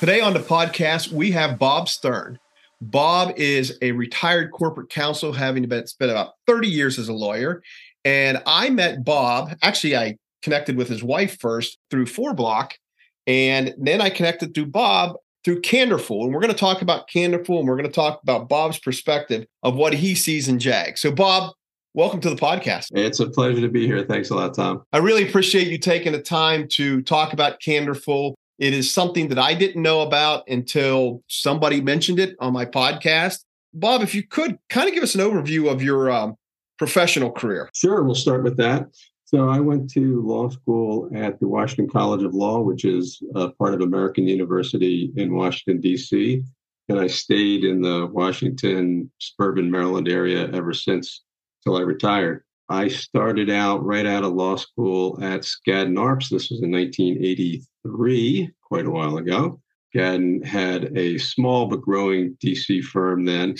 Today on the podcast, we have Bob Stern. Bob is a retired corporate counsel, having been, spent about 30 years as a lawyer. And I met Bob, actually, I connected with his wife first through Four Block. And then I connected through Bob through Candorful. And we're going to talk about Candorful and we're going to talk about Bob's perspective of what he sees in JAG. So, Bob, welcome to the podcast. It's a pleasure to be here. Thanks a lot, Tom. I really appreciate you taking the time to talk about Candorful. It is something that I didn't know about until somebody mentioned it on my podcast. Bob, if you could kind of give us an overview of your um, professional career. Sure, we'll start with that. So I went to law school at the Washington College of Law, which is a part of American University in Washington, D.C. And I stayed in the Washington, suburban Maryland area ever since till I retired. I started out right out of law school at Skadden Arps. This was in 1983, quite a while ago. Skadden had a small but growing DC firm then.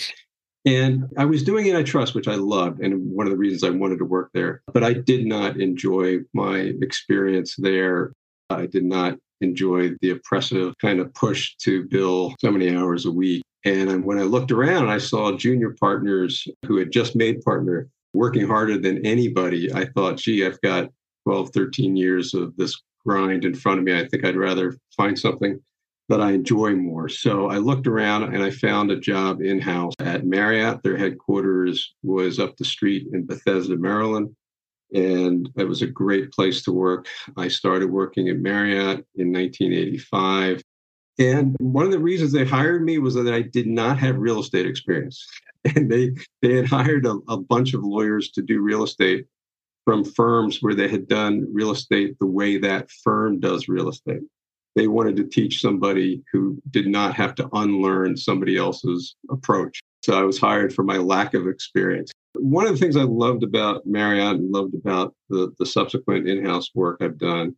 And I was doing antitrust, which I loved, and one of the reasons I wanted to work there. But I did not enjoy my experience there. I did not enjoy the oppressive kind of push to bill so many hours a week. And when I looked around, I saw junior partners who had just made partner working harder than anybody, I thought, gee, I've got 12, 13 years of this grind in front of me. I think I'd rather find something that I enjoy more. So I looked around and I found a job in house at Marriott. Their headquarters was up the street in Bethesda, Maryland. And it was a great place to work. I started working at Marriott in 1985. And one of the reasons they hired me was that I did not have real estate experience. and they they had hired a, a bunch of lawyers to do real estate from firms where they had done real estate the way that firm does real estate. They wanted to teach somebody who did not have to unlearn somebody else's approach. So I was hired for my lack of experience. One of the things I loved about Marriott and loved about the, the subsequent in house work I've done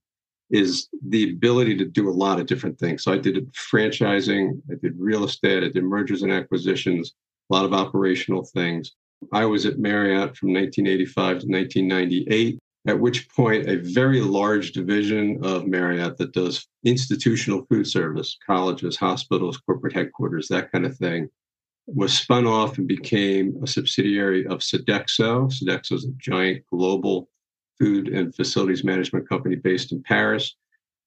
is the ability to do a lot of different things. So I did franchising, I did real estate, I did mergers and acquisitions, a lot of operational things. I was at Marriott from 1985 to 1998, at which point a very large division of Marriott that does institutional food service, colleges, hospitals, corporate headquarters, that kind of thing, was spun off and became a subsidiary of Sodexo. Sodexo is a giant global food and facilities management company based in Paris.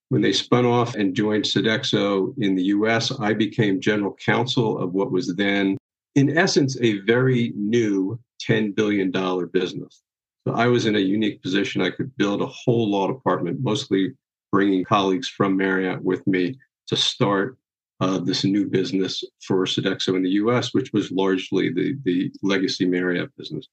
When they spun off and joined Sodexo in the US, I became general counsel of what was then in essence, a very new $10 billion business. So I was in a unique position. I could build a whole law department, mostly bringing colleagues from Marriott with me to start uh, this new business for Sodexo in the U.S., which was largely the the legacy Marriott business.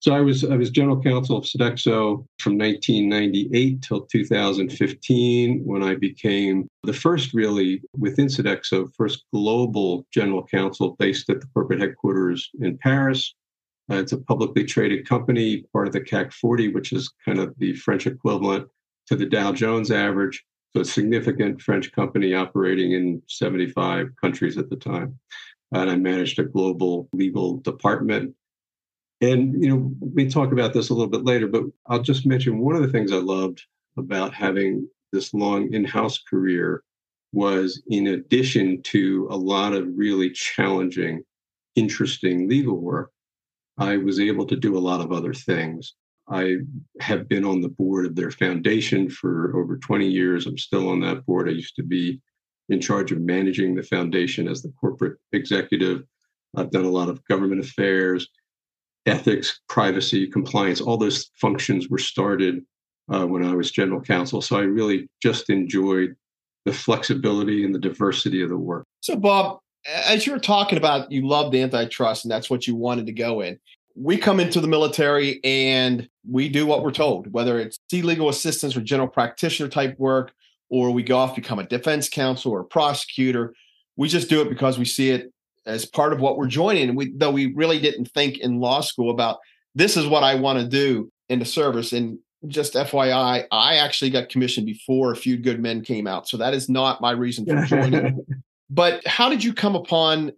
So I was I was general counsel of Sodexo from 1998 till 2015 when I became the first really within Sodexo first global general counsel based at the corporate headquarters in Paris. Uh, it's a publicly traded company, part of the CAC 40, which is kind of the French equivalent to the Dow Jones average. So a significant French company operating in 75 countries at the time. And I managed a global legal department and, you know, we talk about this a little bit later, but I'll just mention one of the things I loved about having this long in house career was in addition to a lot of really challenging, interesting legal work, I was able to do a lot of other things. I have been on the board of their foundation for over 20 years. I'm still on that board. I used to be in charge of managing the foundation as the corporate executive. I've done a lot of government affairs ethics, privacy, compliance, all those functions were started uh, when I was general counsel. So I really just enjoyed the flexibility and the diversity of the work. So, Bob, as you were talking about, you loved antitrust and that's what you wanted to go in. We come into the military and we do what we're told, whether it's see legal assistance or general practitioner type work, or we go off become a defense counsel or a prosecutor we just do it because we see it as part of what we're joining. We though we really didn't think in law school about this is what I want to do in the service. And just FYI, I actually got commissioned before A Few Good Men came out. So that is not my reason for joining. but how did you come upon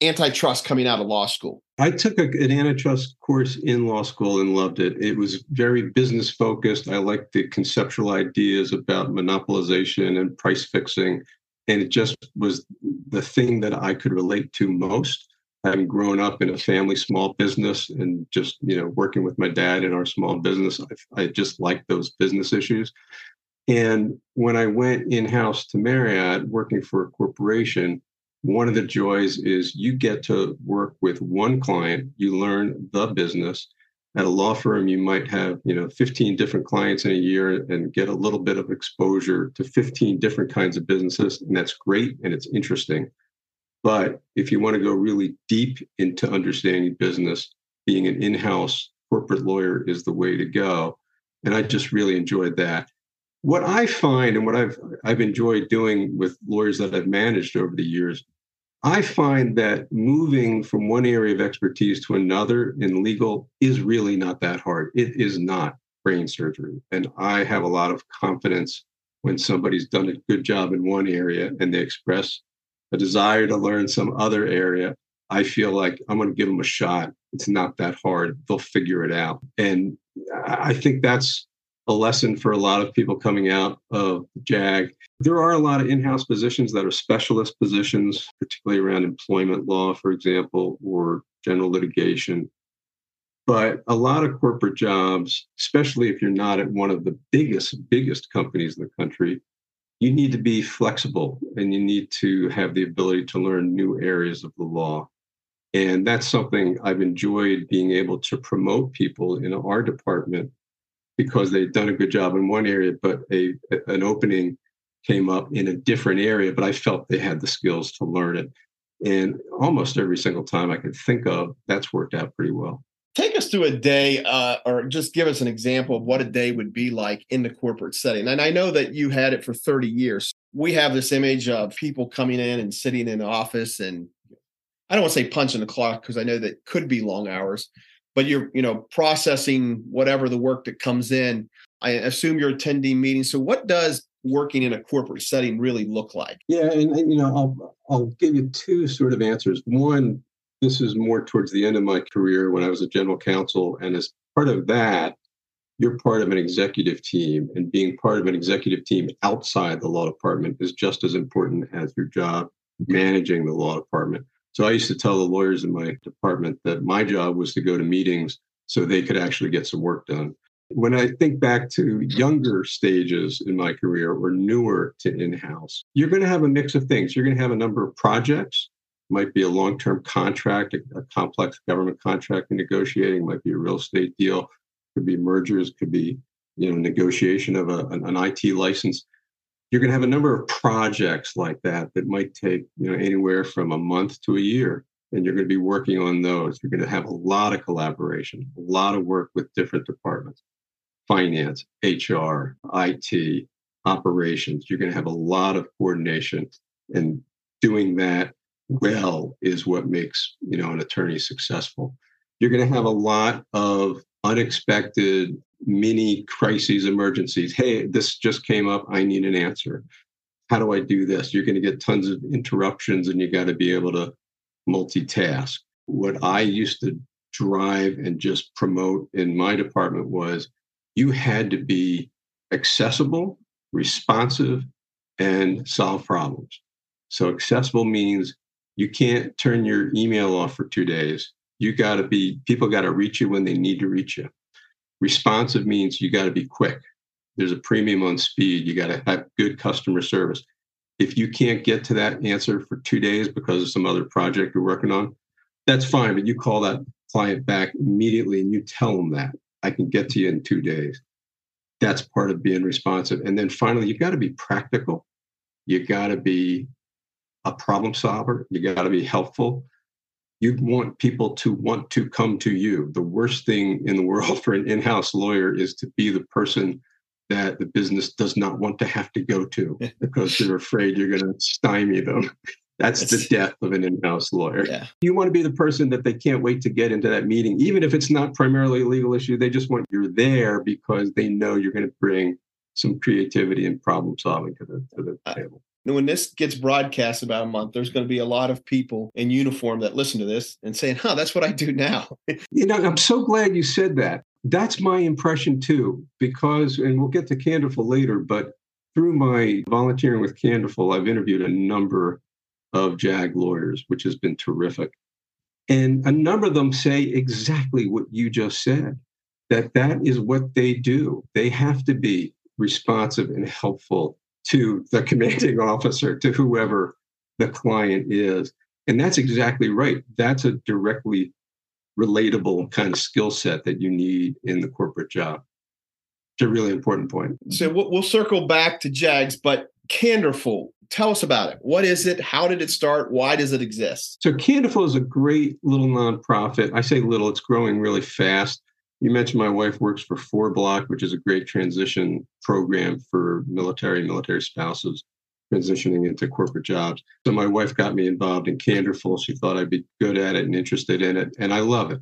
antitrust coming out of law school? I took a, an antitrust course in law school and loved it. It was very business focused. I liked the conceptual ideas about monopolization and price fixing. And it just was the thing that I could relate to most. Having grown up in a family small business and just you know working with my dad in our small business, I, I just liked those business issues. And when I went in house to Marriott, working for a corporation, one of the joys is you get to work with one client you learn the business at a law firm you might have you know 15 different clients in a year and get a little bit of exposure to 15 different kinds of businesses and that's great and it's interesting. But if you want to go really deep into understanding business being an in-house corporate lawyer is the way to go and i just really enjoyed that. What I find and what I've I've enjoyed doing with lawyers that I've managed over the years, I find that moving from one area of expertise to another in legal is really not that hard. It is not brain surgery. And I have a lot of confidence when somebody's done a good job in one area and they express a desire to learn some other area. I feel like I'm going to give them a shot. It's not that hard. They'll figure it out. And I think that's a lesson for a lot of people coming out of JAG. There are a lot of in house positions that are specialist positions, particularly around employment law, for example, or general litigation. But a lot of corporate jobs, especially if you're not at one of the biggest, biggest companies in the country, you need to be flexible and you need to have the ability to learn new areas of the law. And that's something I've enjoyed being able to promote people in our department because they'd done a good job in one area, but a an opening came up in a different area, but I felt they had the skills to learn it. And almost every single time I could think of, that's worked out pretty well. Take us through a day, uh, or just give us an example of what a day would be like in the corporate setting. And I know that you had it for 30 years. We have this image of people coming in and sitting in the office and I don't want to say punching the clock because I know that could be long hours, but you're you know processing whatever the work that comes in. I assume you're attending meetings. So what does working in a corporate setting really look like? Yeah and, and, you know i'll i'll give you two sort of answers. One this is more towards the end of my career when i was a general counsel and as part of that you're part of an executive team and being part of an executive team outside the law department is just as important as your job managing the law department so I used to tell the lawyers in my department that my job was to go to meetings so they could actually get some work done. When I think back to younger stages in my career or newer to in house, you're going to have a mix of things. You're going to have a number of projects, might be a long term contract, a, a, complex government contract negotiating, might be a real estate deal, could be mergers, could be you know negotiation of a, an, an IT license you're going to have a number of projects like that that might take you know anywhere from a month to a year and you're going to be working on those. You're going to have a lot of collaboration a lot of work with different departments finance hr it operations. You're going to have a lot of coordination and doing that well is what makes you know an attorney successful. You're going to have a lot of unexpected mini crises, emergencies. Hey, this just came up. I need an answer. How do I do this? You're going to get tons of interruptions and you got to be able to multitask. What I used to drive and just promote in my department was you had to be accessible, responsive, and solve problems. So, accessible means you can't turn your email off for two days. You got to be, people got to reach you when they need to reach you. Responsive means you got to be quick. There's a premium on speed. You got to have good customer service. If you can't get to that answer for two days because of some other project you're working on, that's fine. But you call that client back immediately and you tell them that I can get to you in two days. That's part of being responsive. And then finally, you've got to be practical. You got to be a problem solver. You got to be helpful you want people to want to come to you. The worst thing in the world for an in house lawyer is to be the person that the business does not want to have to go to because they're afraid you're going to stymie them. That's It's- the death of an in-house lawyer. Yeah. You want to be the person that they can't wait to get into that meeting, even if it's not primarily a legal issue. They just want you're there because they know you're going to bring some creativity and problem solving to the to the table. And when this gets broadcast about a month, there's going to be a lot of people in uniform that listen to this and saying, huh, that's what I do now. You know, I'm so glad you said that. That's my impression too, because, and we'll get to Candorful later, but through my volunteering with Candorful, I've interviewed a number of JAG lawyers, which has been terrific. And a number of them say exactly what you just said that that is what they do. They have to be responsive and helpful to the commanding officer, to whoever the client is. And that's exactly right. That's a directly relatable kind of skill set that you need in the corporate job. It's a really important point. So we'll, we'll circle back to JAGS, but Candorful, tell us about it. What is it? How did it start? Why does it exist? So Candorful is a great little nonprofit. I say little, it's growing really fast. You mentioned my wife works for Four Block, which is a great transition program for military military spouses transitioning into corporate jobs. So my wife got me involved in Candorful. She thought I'd be good at it and interested in it, and I love it.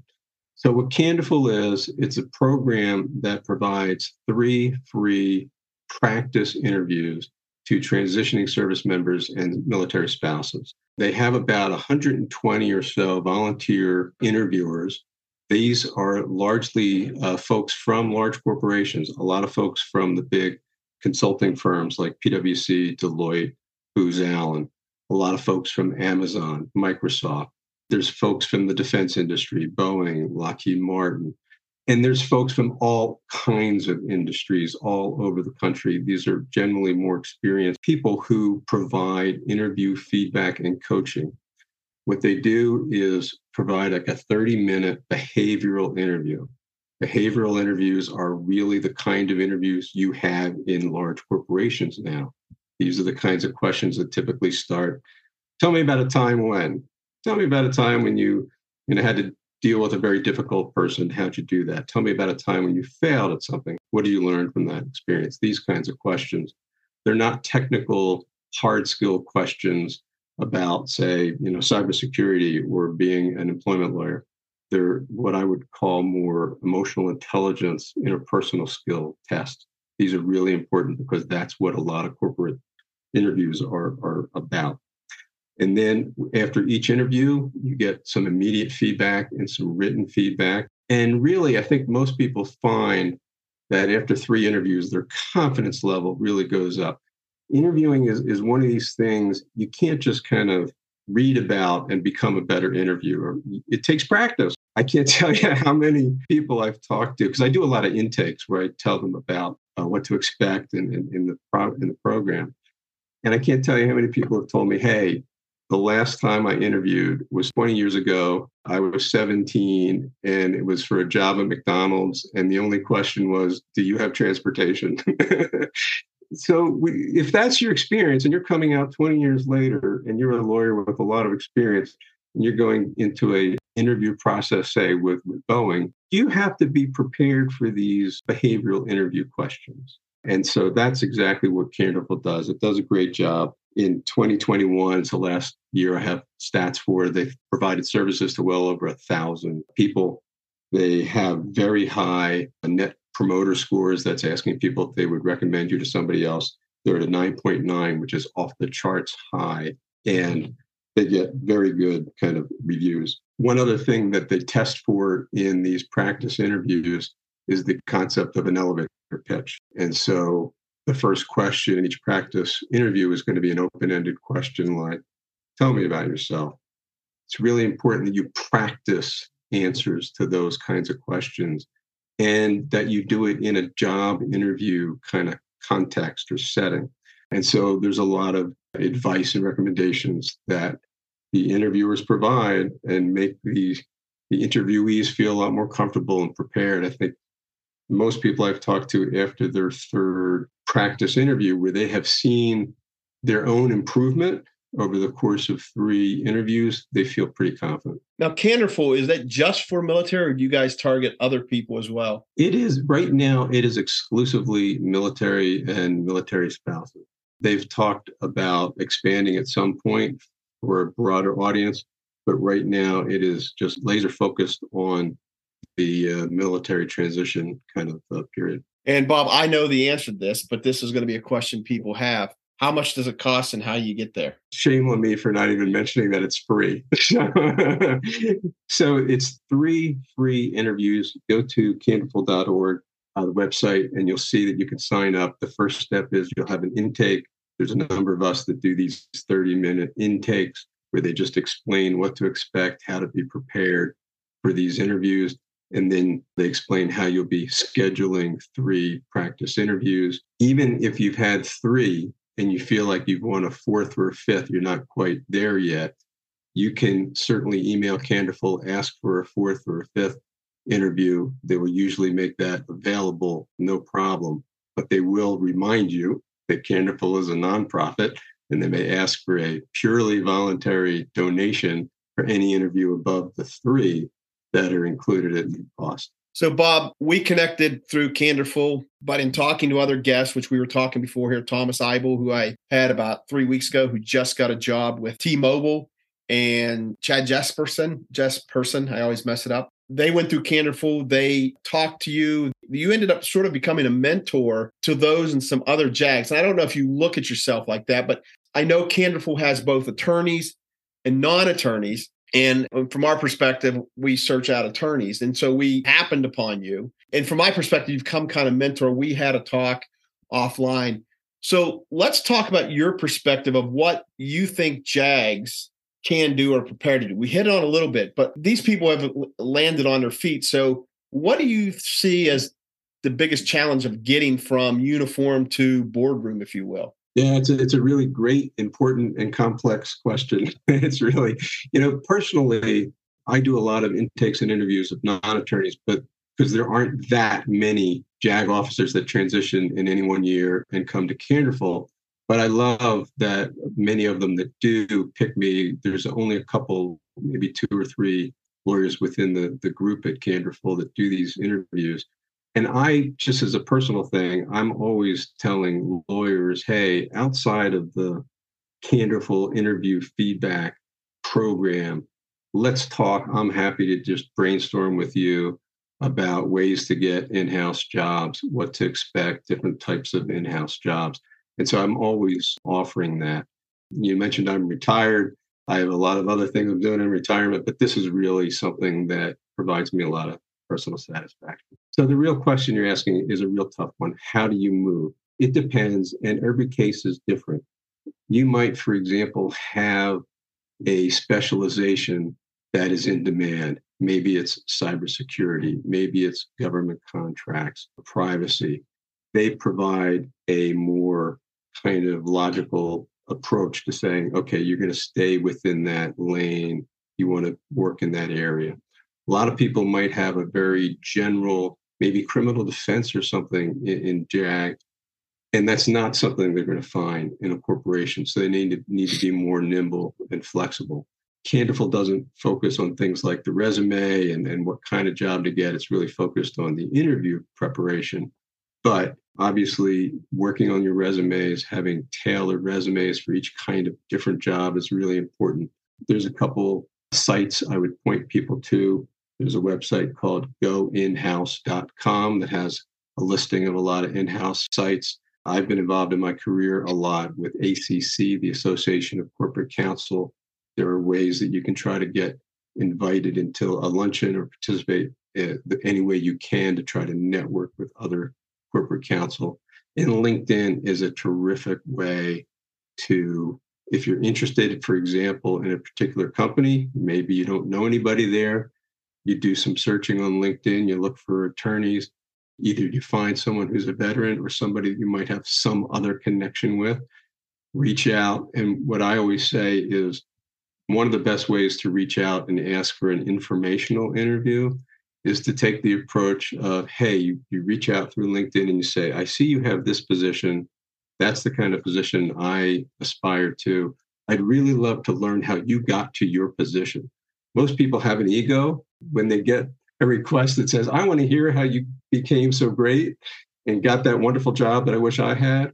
So what Candorful is, it's a program that provides three free practice interviews to transitioning service members and military spouses. They have about 120 or so volunteer interviewers. These are largely uh, folks from large corporations, a lot of folks from the big consulting firms like PwC, Deloitte, Booz Allen, a lot of folks from Amazon, Microsoft. There's folks from the defense industry, Boeing, Lockheed Martin, and there's folks from all kinds of industries all over the country. These are generally more experienced people who provide interview feedback and coaching. What they do is provide like a 30 minute behavioral interview. Behavioral interviews are really the kind of interviews you have in large corporations now. These are the kinds of questions that typically start Tell me about a time when. Tell me about a time when you, you know, had to deal with a very difficult person. How'd you do that? Tell me about a time when you failed at something. What do you learn from that experience? These kinds of questions. They're not technical, hard skill questions about, say, you know, cybersecurity or being an employment lawyer. They're what I would call more emotional intelligence, interpersonal skill tests. These are really important because that's what a lot of corporate interviews are, are about. And then after each interview, you get some immediate feedback and some written feedback. And really, I think most people find that after three interviews, their confidence level really goes up. Interviewing is, is one of these things you can't just kind of read about and become a better interviewer. It takes practice. I can't tell you how many people I've talked to because I do a lot of intakes where I tell them about uh, what to expect in, in, in the pro- in the program. And I can't tell you how many people have told me, hey, the last time I interviewed was 20 years ago. I was 17 and it was for a job at McDonald's. And the only question was, Do you have transportation? so, we, if that's your experience and you're coming out 20 years later and you're a lawyer with a lot of experience and you're going into a interview process, say with, with Boeing, you have to be prepared for these behavioral interview questions. And so that's exactly what Candorful does. It does a great job in 2021, it's the last year I have stats for, they've provided services to well over a thousand people. They have very high net promoter scores. That's asking people if they would recommend you to somebody else. They're at a 9.9, which is off the charts high. And they get very good kind of reviews. One other thing that they test for in these practice interviews is the concept of an elevator pitch. And so the first question in each practice interview is going to be an open ended question like, Tell me about yourself. It's really important that you practice answers to those kinds of questions and that you do it in a job interview kind of context or setting. And so there's a lot of advice and recommendations that the interviewers provide and make the, the interviewees feel a lot more comfortable and prepared. I think most people I've talked to after their third practice interview, where they have seen their own improvement over the course of three interviews, they feel pretty confident. Now, Candorful, is that just for military or do you guys target other people as well? It is right now, it is exclusively military and military spouses. They've talked about expanding at some point for a broader audience. But right now, it is just laser focused on the uh, military transition kind of uh, period. And Bob, I know the answer to this, but this is going to be a question people have. How much does it cost and how you get there? Shame on me for not even mentioning that it's free. so it's three free interviews. Go to candorful.org, uh, the website, and you'll see that you can sign up. The first step is you'll have an intake. There's a number of us that do these 30 minute intakes where they just explain what to expect, how to be prepared for these interviews. And then they explain how you'll be scheduling three practice interviews. Even if you've had three and you feel like you've won a fourth or a fifth, you're not quite there yet, you can certainly email Candorful, ask for a fourth or a fifth interview. They will usually make that available, no problem. But they will remind you that Candorful is a nonprofit and they may ask for a purely voluntary donation for any interview above the three that are included at the cost. So, Bob, we connected through Candorful, but in talking to other guests, which we were talking before here, Thomas Eibel, who I had about three weeks ago, who just got a job with T-Mobile, and Chad Jesperson, Jesperson, I always mess it up. They went through Candorful. They talked to you. You ended up sort of becoming a mentor to those and some other JAGs. And I don't know if you look at yourself like that, but I know Candorful has both attorneys and non-attorneys. And um, from our perspective, we search out attorneys. And so we happened upon you. And from my perspective, you've come kind of mentor. We had a talk offline. So let's talk about your perspective of what you think JAGs can do or prepare to do. We hit it on a little bit, but these people have landed on their feet. So what do you see as the biggest challenge of getting from uniform to boardroom, if you will? Yeah, it's a, it's a really great, important, and complex question. it's really, you know, personally, I do a lot of intakes and interviews of non attorneys, but because there aren't that many JAG officers that transition in any one year and come to Candorful. But I love that many of them that do pick me, there's only a couple, maybe two or three lawyers within the, the group at Candorful that do these interviews. And I, just as a personal thing, I'm always telling lawyers, hey, outside of the Candorful interview feedback program, let's talk. I'm happy to just brainstorm with you about ways to get in house jobs, what to expect, different types of in house jobs. And so I'm always offering that. You mentioned I'm retired. I have a lot of other things I'm doing in retirement, but this is really something that provides me a lot of personal satisfaction. So the real question you're asking is a real tough one. How do you move? It depends, and every case is different. You might, for example, have a specialization that is in demand. Maybe it's cybersecurity, maybe it's government contracts, privacy. They provide a more kind of logical approach to saying, okay, you're going to stay within that lane. You want to work in that area. A lot of people might have a very general, maybe criminal defense or something in, in JAG, and that's not something they're going to find in a corporation. So they need to need to be more nimble and flexible. Candorful doesn't focus on things like the resume and, and what kind of job to get. It's really focused on the interview preparation. But obviously, working on your resumes, having tailored resumes for each kind of different job is really important. There's a couple sites I would point people to. There's a website called goinhouse.com that has a listing of a lot of in house sites. I've been involved in my career a lot with ACC, the Association of Corporate Counsel. There are ways that you can try to get invited into a luncheon or participate uh, any way you can to try to network with other corporate counsel. And LinkedIn is a terrific way to, if you're interested, for example, in a particular company, maybe you don't know anybody there, you do some searching on LinkedIn, you look for attorneys. Either you find someone who's a veteran or somebody that you might have some other connection with, reach out. And what I always say is one of the best ways to reach out and ask for an informational interview is to take the approach of, hey, you, you reach out through LinkedIn and you say, I see you have this position. That's the kind of position I aspire to. I'd really love to learn how you got to your position. Most people have an ego when they get a request that says, I want to hear how you became so great and got that wonderful job that I wish I had.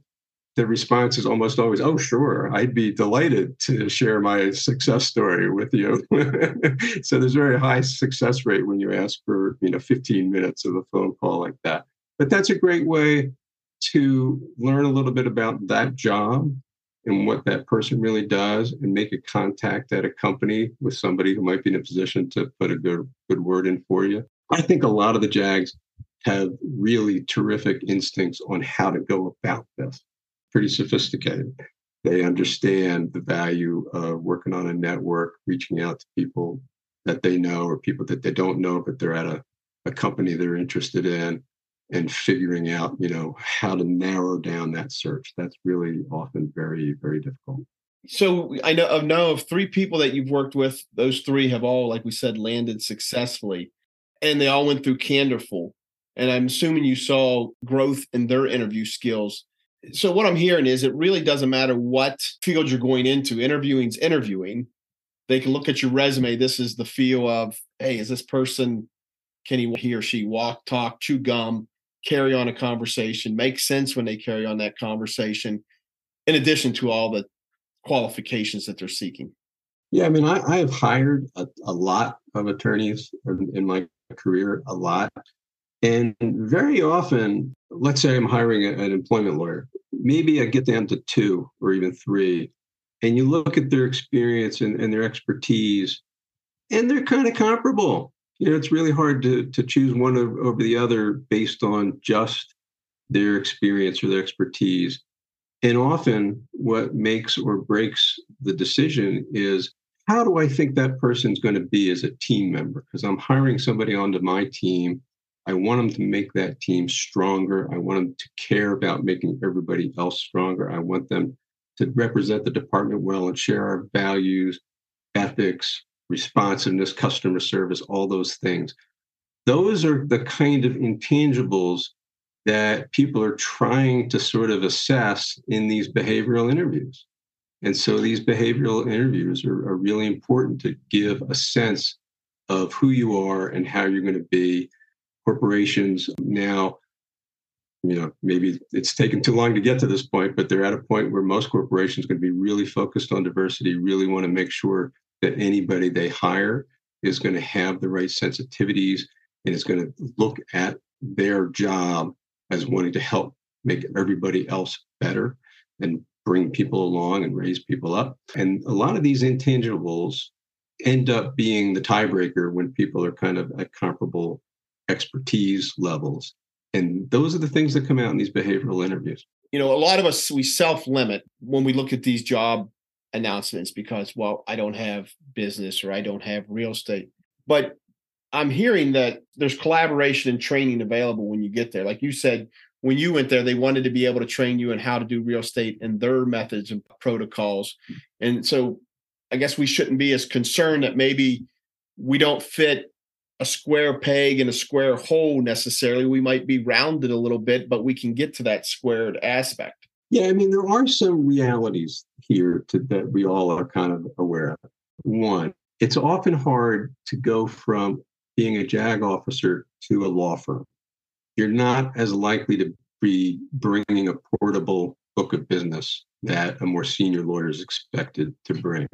the response is almost always, "Oh, sure, I'd be delighted to share my success story with you." so there's a very high success rate when you ask for you know 15 minutes of a phone call like that. But that's a great way to learn a little bit about that job and what that person really does and make a contact at a company with somebody who might be in a position to put a good good word in for you. I think a lot of the Jags have really terrific instincts on how to go about this. Pretty sophisticated. They understand the value of working on a network, reaching out to people that they know or people that they don't know, but they're at a, a company they're interested in and figuring out, you know, how to narrow down that search. That's really often very, very difficult. So I know of know of three people that you've worked with. Those three have all, like we said, landed successfully, and they all went through Candorful. And I'm assuming you saw growth in their interview skills. So what I'm hearing is it really doesn't matter what field you're going into. Interviewing's interviewing. They can look at your resume. This is the feel of, hey, is this person can he, he or she walk, talk, chew gum, carry on a conversation, make sense when they carry on that conversation, in addition to all the qualifications that they're seeking. Yeah, I mean, I, I have hired a, a, lot of attorneys in, in, my career, a lot. And very often, let's say I'm hiring a, an employment lawyer, maybe I get down to two or even three. And you look at their experience and, and their expertise, and they're kind of comparable you know, it's really hard to to choose one over the other based on just their experience or their expertise. And often, what makes or breaks the decision is how do I think that person's going to be as a team member? Because I'm hiring somebody onto my team. I want them to make that team stronger. I want them to care about making everybody else stronger. I want them to represent the department well and share our values, ethics, responsiveness, customer service, all those things. Those are the kind of intangibles that people are trying to sort of assess in these behavioral interviews. And so these behavioral interviews are, are really important to give a sense of who you are and how you're going to be. Corporations now, you know, maybe it's taken too long to get to this point, but they're at a point where most corporations are going to be really focused on diversity, really want to make sure that anybody they hire is going to have the right sensitivities and is going to look at their job as wanting to help make everybody else better and bring people along and raise people up. And a lot of these intangibles end up being the tiebreaker when people are kind of at comparable expertise levels. And those are the things that come out in these behavioral interviews. You know, a lot of us, we self limit when we look at these job announcements because well i don't have business or i don't have real estate. But i'm hearing that there's collaboration and training available when you get there. Like you said when you went there they wanted to be able to train you in how to do real estate and their methods and protocols. And so i guess we shouldn't be as concerned that maybe we don't fit a square peg in a square hole necessarily. We might be rounded a little bit but we can get to that squared aspect yeah, I mean, there are some realities here to, that we all are kind of aware of. One, it's often hard to go from being a JAG officer to a law firm. You're not as likely to be bringing a portable book of business that a more senior lawyer is expected to bring.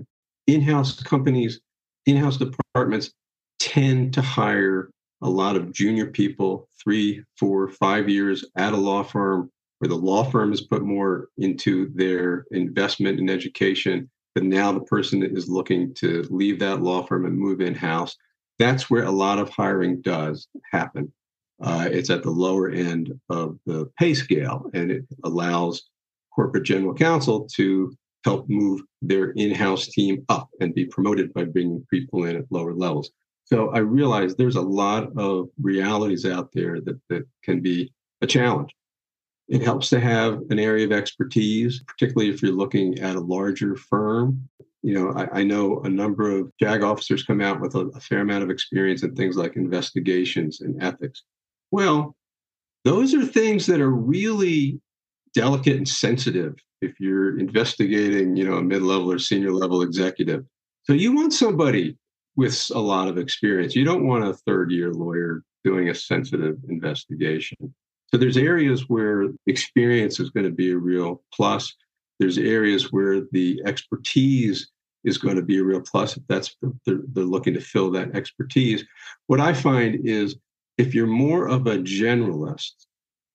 In house companies, in house departments tend to hire a lot of junior people, three, four, five years at a law firm where the law firm has put more into their investment in education, but now the person is looking to leave that law firm and move in house. That's where a lot of hiring does happen. Uh, it's at the lower end of the pay scale, and it allows corporate general counsel to help move their in-house team up and be promoted by bringing people in at lower levels. So I realize there's a lot of realities out there that, that can be a challenge. It helps to have an area of expertise, particularly if you're looking at a larger firm. You know, I, I know a number of JAG officers come out with a, a fair amount of experience in things like investigations and ethics. Well, those are things that are really delicate and sensitive if you're investigating, you know, a mid-level or senior level executive. So you want somebody with a lot of experience. You don't want a third year lawyer doing a sensitive investigation. So there's areas where experience is going to be a real plus. There's areas where the expertise is going to be a real plus if that's they're, they're looking to fill that expertise. What I find is if you're more of a generalist,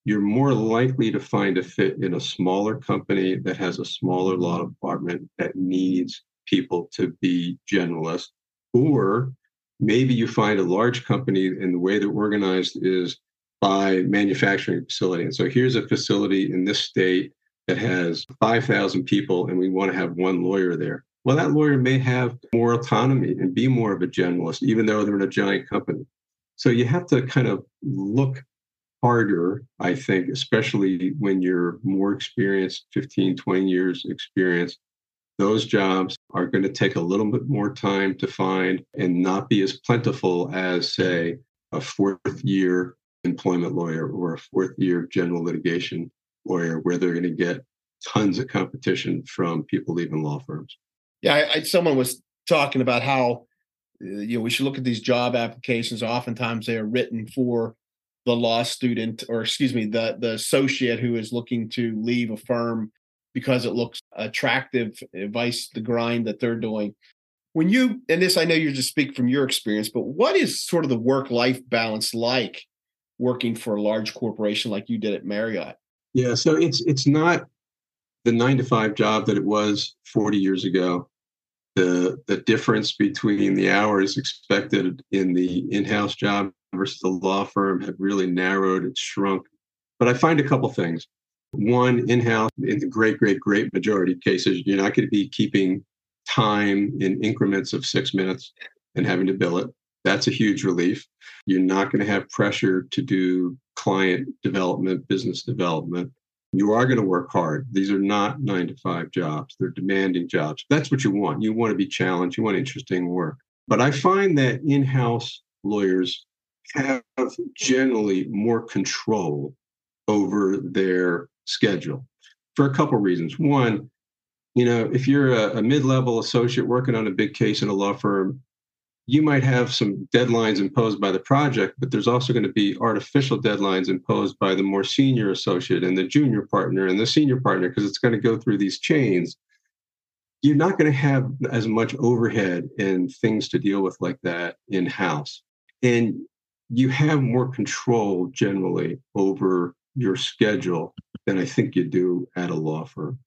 you're more likely to find a fit in a smaller company that has a smaller law department that needs people to be generalists. Or maybe you find a large company and the way they're organized is by manufacturing facility. And so here's a facility in this state that has 5,000 people and we want to have one lawyer there. Well, that lawyer may have more autonomy and be more of a generalist, even though they're in a giant company. So you have to kind of look harder, I think, especially when you're more experienced, 15, 20 years experience. Those jobs are going to take a little bit more time to find and not be as plentiful as, say, a fourth year employment lawyer or a fourth year general litigation lawyer, where they're going to get tons of competition from people leaving law firms. Yeah, I, I, someone was talking about how uh, you know we should look at these job applications. Oftentimes, they are written for the law student, or excuse me, the the associate who is looking to leave a firm because it looks attractive, vice the grind that they're doing. When you and this, I know you just speak from your experience, but what is sort of the work life balance like working for a large corporation like you did at Marriott? Yeah, so it's it's not the nine to five job that it was 40 years ago. The the difference between the hours expected in the in-house job versus the law firm have really narrowed, it's shrunk. But I find a couple things. One, in-house, in the great, great, great majority of cases, you're not going to be keeping time in increments of six minutes and having to bill it. That's a huge relief. You're not going to have pressure to do client development, business development. You are going to work hard. These are not nine to five jobs, they're demanding jobs. That's what you want. You want to be challenged, you want interesting work. But I find that in house lawyers have generally more control over their schedule for a couple of reasons. One, you know, if you're a, a mid level associate working on a big case in a law firm, you might have some deadlines imposed by the project, but there's also going to be artificial deadlines imposed by the more senior associate and the junior partner and the senior partner because it's going to go through these chains. You're not going to have as much overhead and things to deal with like that in house. And you have more control generally over your schedule than I think you do at a law firm.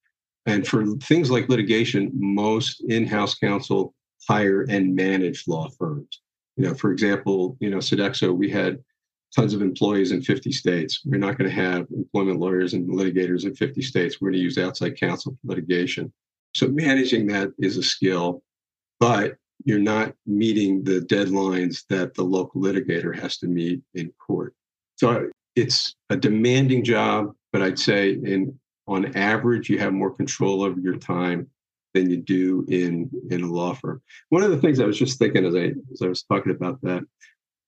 And for things like litigation, most in house counsel hire and manage law firms. You know, for example, you know, Sodexo, we had tons of employees in 50 states. We're not going to have employment lawyers and litigators in 50 states. We're going to use outside counsel for litigation. So managing that is a skill, but you're not meeting the deadlines that the local litigator has to meet in court. So it's a demanding job, but I'd say in on average you have more control over your time than you do in in a law firm. One of the things I was just thinking as I as I was talking about that,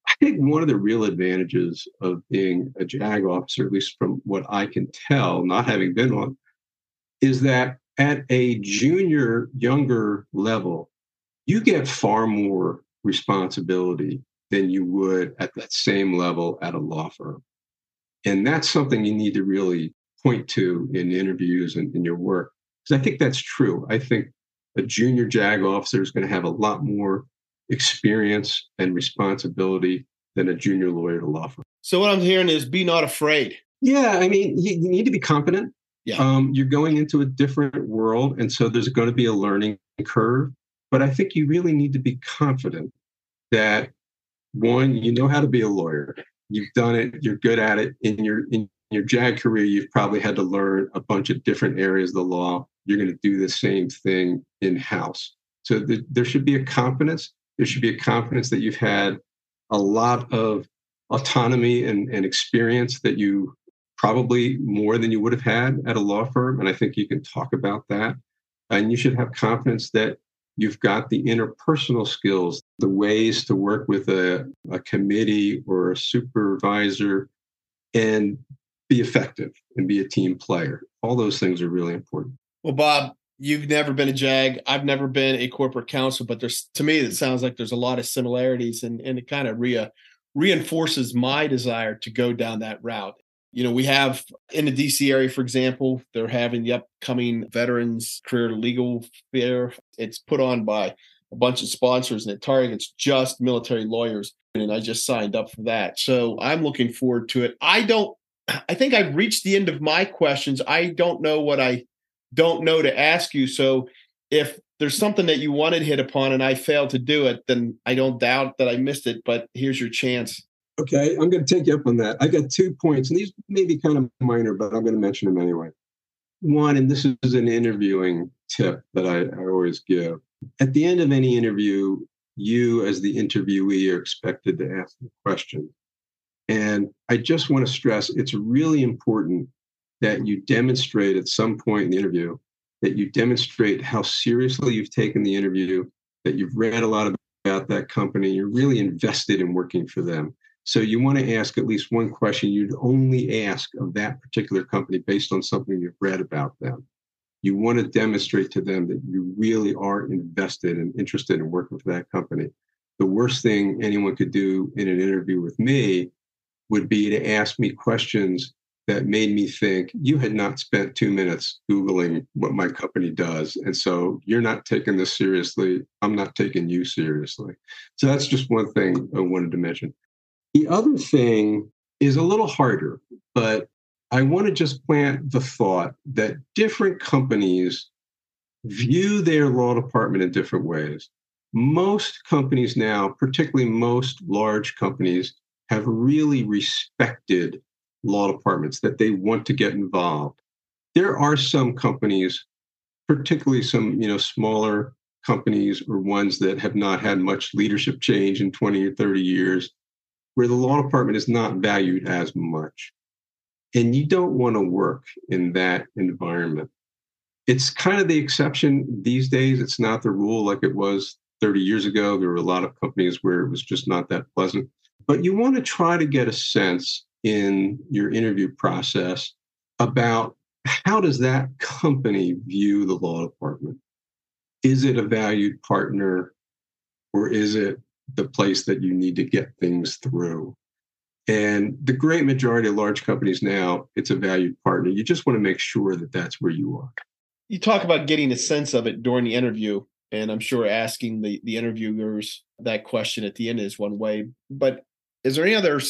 I think one of the real advantages of being a JAG officer, at least from what I can tell, not having been one, is that at a junior, younger level, you get far more responsibility than you would at that same level at a law firm. And that's something you need to really point to in interviews and in your work because I think that's true. I think a junior JAG officer is going to have a lot more experience and responsibility than a junior lawyer at a law firm. So what I'm hearing is be not afraid. Yeah, I mean, you, you need to be confident. Yeah. Um, you're going into a different world, and so there's going to be a learning curve. But I think you really need to be confident that one, you know how to be a lawyer. You've done it. You're good at it. In your in your JAG career, you've probably had to learn a bunch of different areas of the law you're going to do the same thing in house. So th- there should be a confidence. There should be a confidence that you've had a lot of autonomy and, and experience that you probably more than you would have had at a law firm. And I think you can talk about that. And you should have confidence that you've got the interpersonal skills, the ways to work with a, a committee or a supervisor and be effective and be a team player. All those things are really important. Well, Bob, you've never been a JAG. I've never been a corporate counsel, but there's to me it sounds like there's a lot of similarities, and and it kind of re- reinforces my desire to go down that route. You know, we have in the DC area, for example, they're having the upcoming Veterans Career Legal Fair. It's put on by a bunch of sponsors and it targets just military lawyers. And I just signed up for that. So I'm looking forward to it. I don't, I think I've reached the end of my questions. I don't know what I don't know to ask you. So if there's something that you wanted hit upon and I failed to do it, then I don't doubt that I missed it, but here's your chance. Okay, I'm going to take you up on that. I got two points, and these may be kind of minor, but I'm going to mention them anyway. One, and this is an interviewing tip that I, I always give. At the end of any interview, you, as the interviewee, are expected to ask the question. And I just want to stress it's really important that you demonstrate at some point in the interview that you demonstrate how seriously you've taken the interview, that you've read a lot about that company, you're really invested in working for them. So you want to ask at least one question you'd only ask of that particular company based on something you've read about them. You want to demonstrate to them that you really are invested and interested in working for that company. The worst thing anyone could do in an interview with me would be to ask me questions that made me think you had not spent two minutes Googling what my company does. And so you're not taking this seriously. I'm not taking you seriously. So that's just one thing I wanted to mention. The other thing is a little harder, but I want to just plant the thought that different companies view their law department in different ways. Most companies now, particularly most large companies, have really respected law departments that they want to get involved. There are some companies, particularly some you know smaller companies or ones that have not had much leadership change in 20 or 30 years, where the law department is not valued as much. And you don't want to work in that environment. It's kind of the exception these days. It's not the rule like it was 30 years ago. There were a lot of companies where it was just not that pleasant. But you want to try to get a sense in your interview process about how does that company view the law department? Is it a valued partner or is it the place that you need to get things through? And the great majority of large companies now, it's a valued partner. You just want to make sure that that's where you are. You talk about getting a sense of it during the interview, and I'm sure asking the, the interviewers that question at the end is one way. But is there any other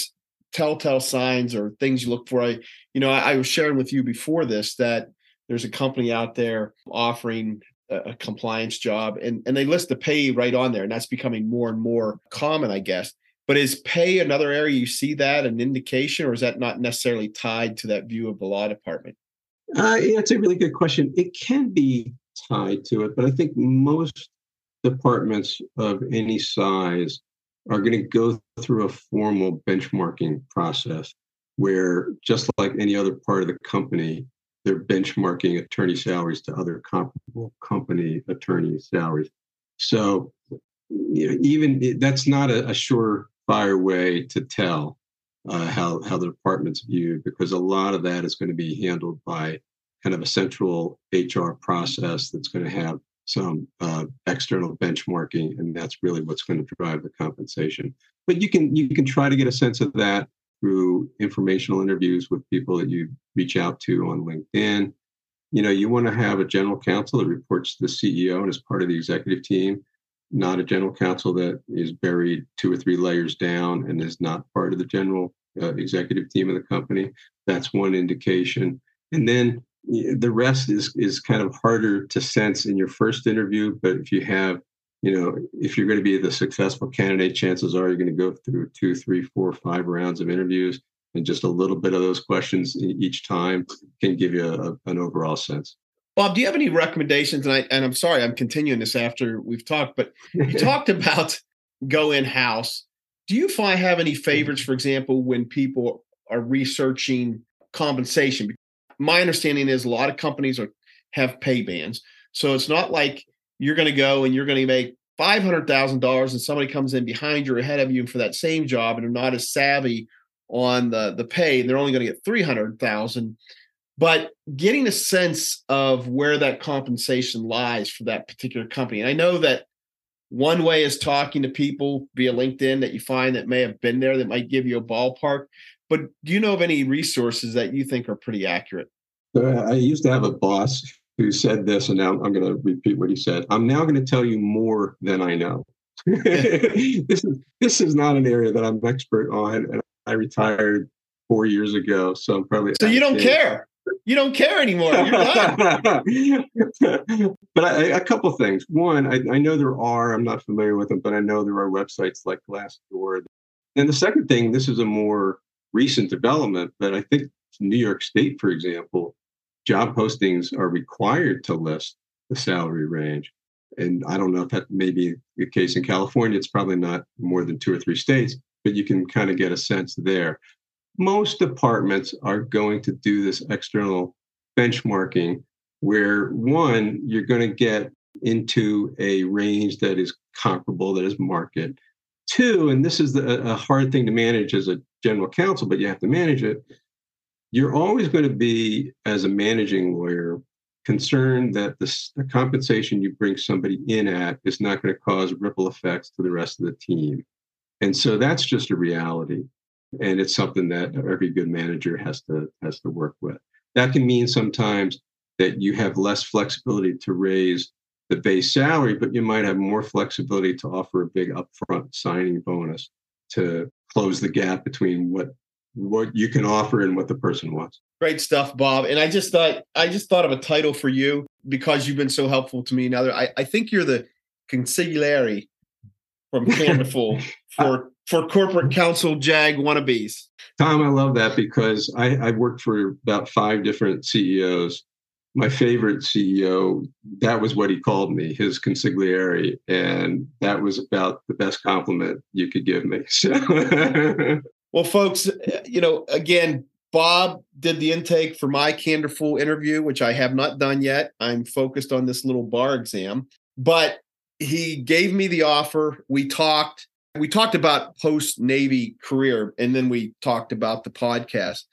telltale signs or things you look for. I, you know, I, I was sharing with you before this that there's a company out there offering a, a compliance job and, and they list the pay right on there. And that's becoming more and more common, I guess. But is pay another area you see that an indication, or is that not necessarily tied to that view of the law department? Uh, yeah, it's a really good question. It can be tied to it, but I think most departments of any size are going to go through a formal benchmarking process where, just like any other part of the company, they're benchmarking attorney salaries to other comparable company attorney salaries. So, you know, even that's not a, a surefire way to tell uh, how how the department's viewed because a lot of that is going to be handled by kind of a central HR process that's going to have some uh, external benchmarking, and that's really what's going to drive the compensation. But you can you can try to get a sense of that through informational interviews with people that you reach out to on LinkedIn. You know, you want to have a general counsel that reports to the CEO and is part of the executive team, not a general counsel that is buried two or three layers down and is not part of the general uh, executive team of the company. That's one indication. And then the rest is is kind of harder to sense in your first interview but if you have you know if you're going to be the successful candidate chances are you're going to go through two three four five rounds of interviews and just a little bit of those questions each time can give you a, an overall sense. Bob do you have any recommendations? And i and i'm sorry i'm continuing this after we've talked but you talked about go in house do you find have any favorites mm-hmm. for example when people are researching compensation my understanding is a lot of companies are have pay bands. So it's not like you're going to go and you're going to make five hundred thousand dollars, and somebody comes in behind you or ahead of you for that same job, and they're not as savvy on the the pay, and they're only going to get three hundred thousand. But getting a sense of where that compensation lies for that particular company, and I know that one way is talking to people via LinkedIn that you find that may have been there that might give you a ballpark. But do you know of any resources that you think are pretty accurate? Uh, I used to have a boss who said this, and now I'm going to repeat what he said. I'm now going to tell you more than I know. this is this is not an area that I'm expert on, and I retired four years ago, so I'm probably so you don't care. You don't care anymore. But I, a couple things. One, I, I know there are. I'm not familiar with them, but I know there are websites like Glassdoor. And the second thing, this is a more recent development, but I think New York State, for example, job postings are required to list the salary range. And I don't know if that may be the case in California. It's probably not more than two or three states, but you can kind of get a sense there. Most departments are going to do this external benchmarking where one, you're going to get into a range that is comparable, that is market. Two, and this is the, a hard thing to manage as a general counsel, but you have to manage it. You're always going to be, as a managing lawyer, concerned that the, the compensation you bring somebody in at is not going to cause ripple effects to the rest of the team. And so that's just a reality. And it's something that every good manager has to has to work with. That can mean sometimes that you have less flexibility to raise the base salary, but you might have more flexibility to offer a big upfront signing bonus to close the gap between what what you can offer and what the person wants. Great stuff, Bob. And I just thought I just thought of a title for you because you've been so helpful to me. Now I, I think you're the consigliere from Candorful for for corporate counsel jag wannabes. Tom, I love that because I, I worked for about five different CEOs my favorite CEO, that was what he called me, his consigliere. And that was about the best compliment you could give me. So. well, folks, uh, you know, again, Bob did the intake for my Candorful interview, which I have not done yet. I'm focused on this little bar exam, but he gave me the offer. We talked. We talked about post Navy career, and then we talked about the podcast.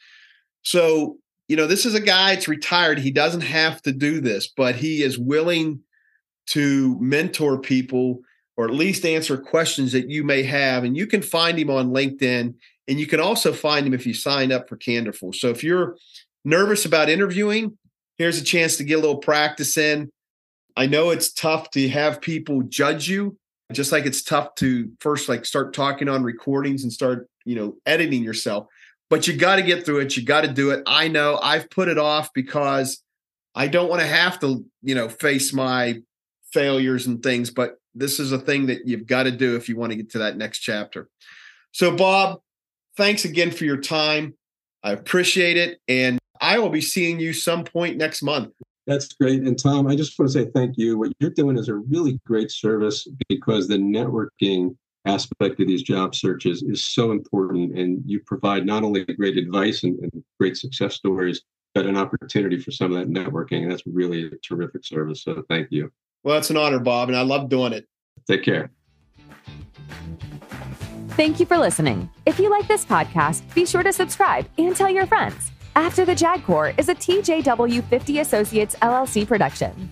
So you know, this is a guy that's retired. He doesn't have to do this, but he is willing to mentor people or at least answer questions that you may have. And you can find him on LinkedIn. And you can also find him if you sign up for Candorful. So if you're nervous about interviewing, here's a chance to get a little practice in. I know it's tough to have people judge you, just like it's tough to first like start talking on recordings and start, you know, editing yourself but you got to get through it. You got to do it. I know I've put it off because I don't want to have to, you know, face my failures and things, but this is a thing that you've got to do if you want to get to that next chapter. So, Bob, thanks again for your time. I appreciate it. And I will be seeing you some point next month. That's great. And Tom, I just want to say thank you. What you're doing is a really great service because the networking aspect of these job searches is so important. And you provide not only great advice and, and great success stories, but an opportunity for some of that networking. And that's really a terrific service. So thank you. Well, it's an honor, Bob, and I love doing it. Take care. Thank you for listening. If you like this podcast, be sure to subscribe and tell your friends. After the JAG Corps is a TJW 50 Associates LLC production.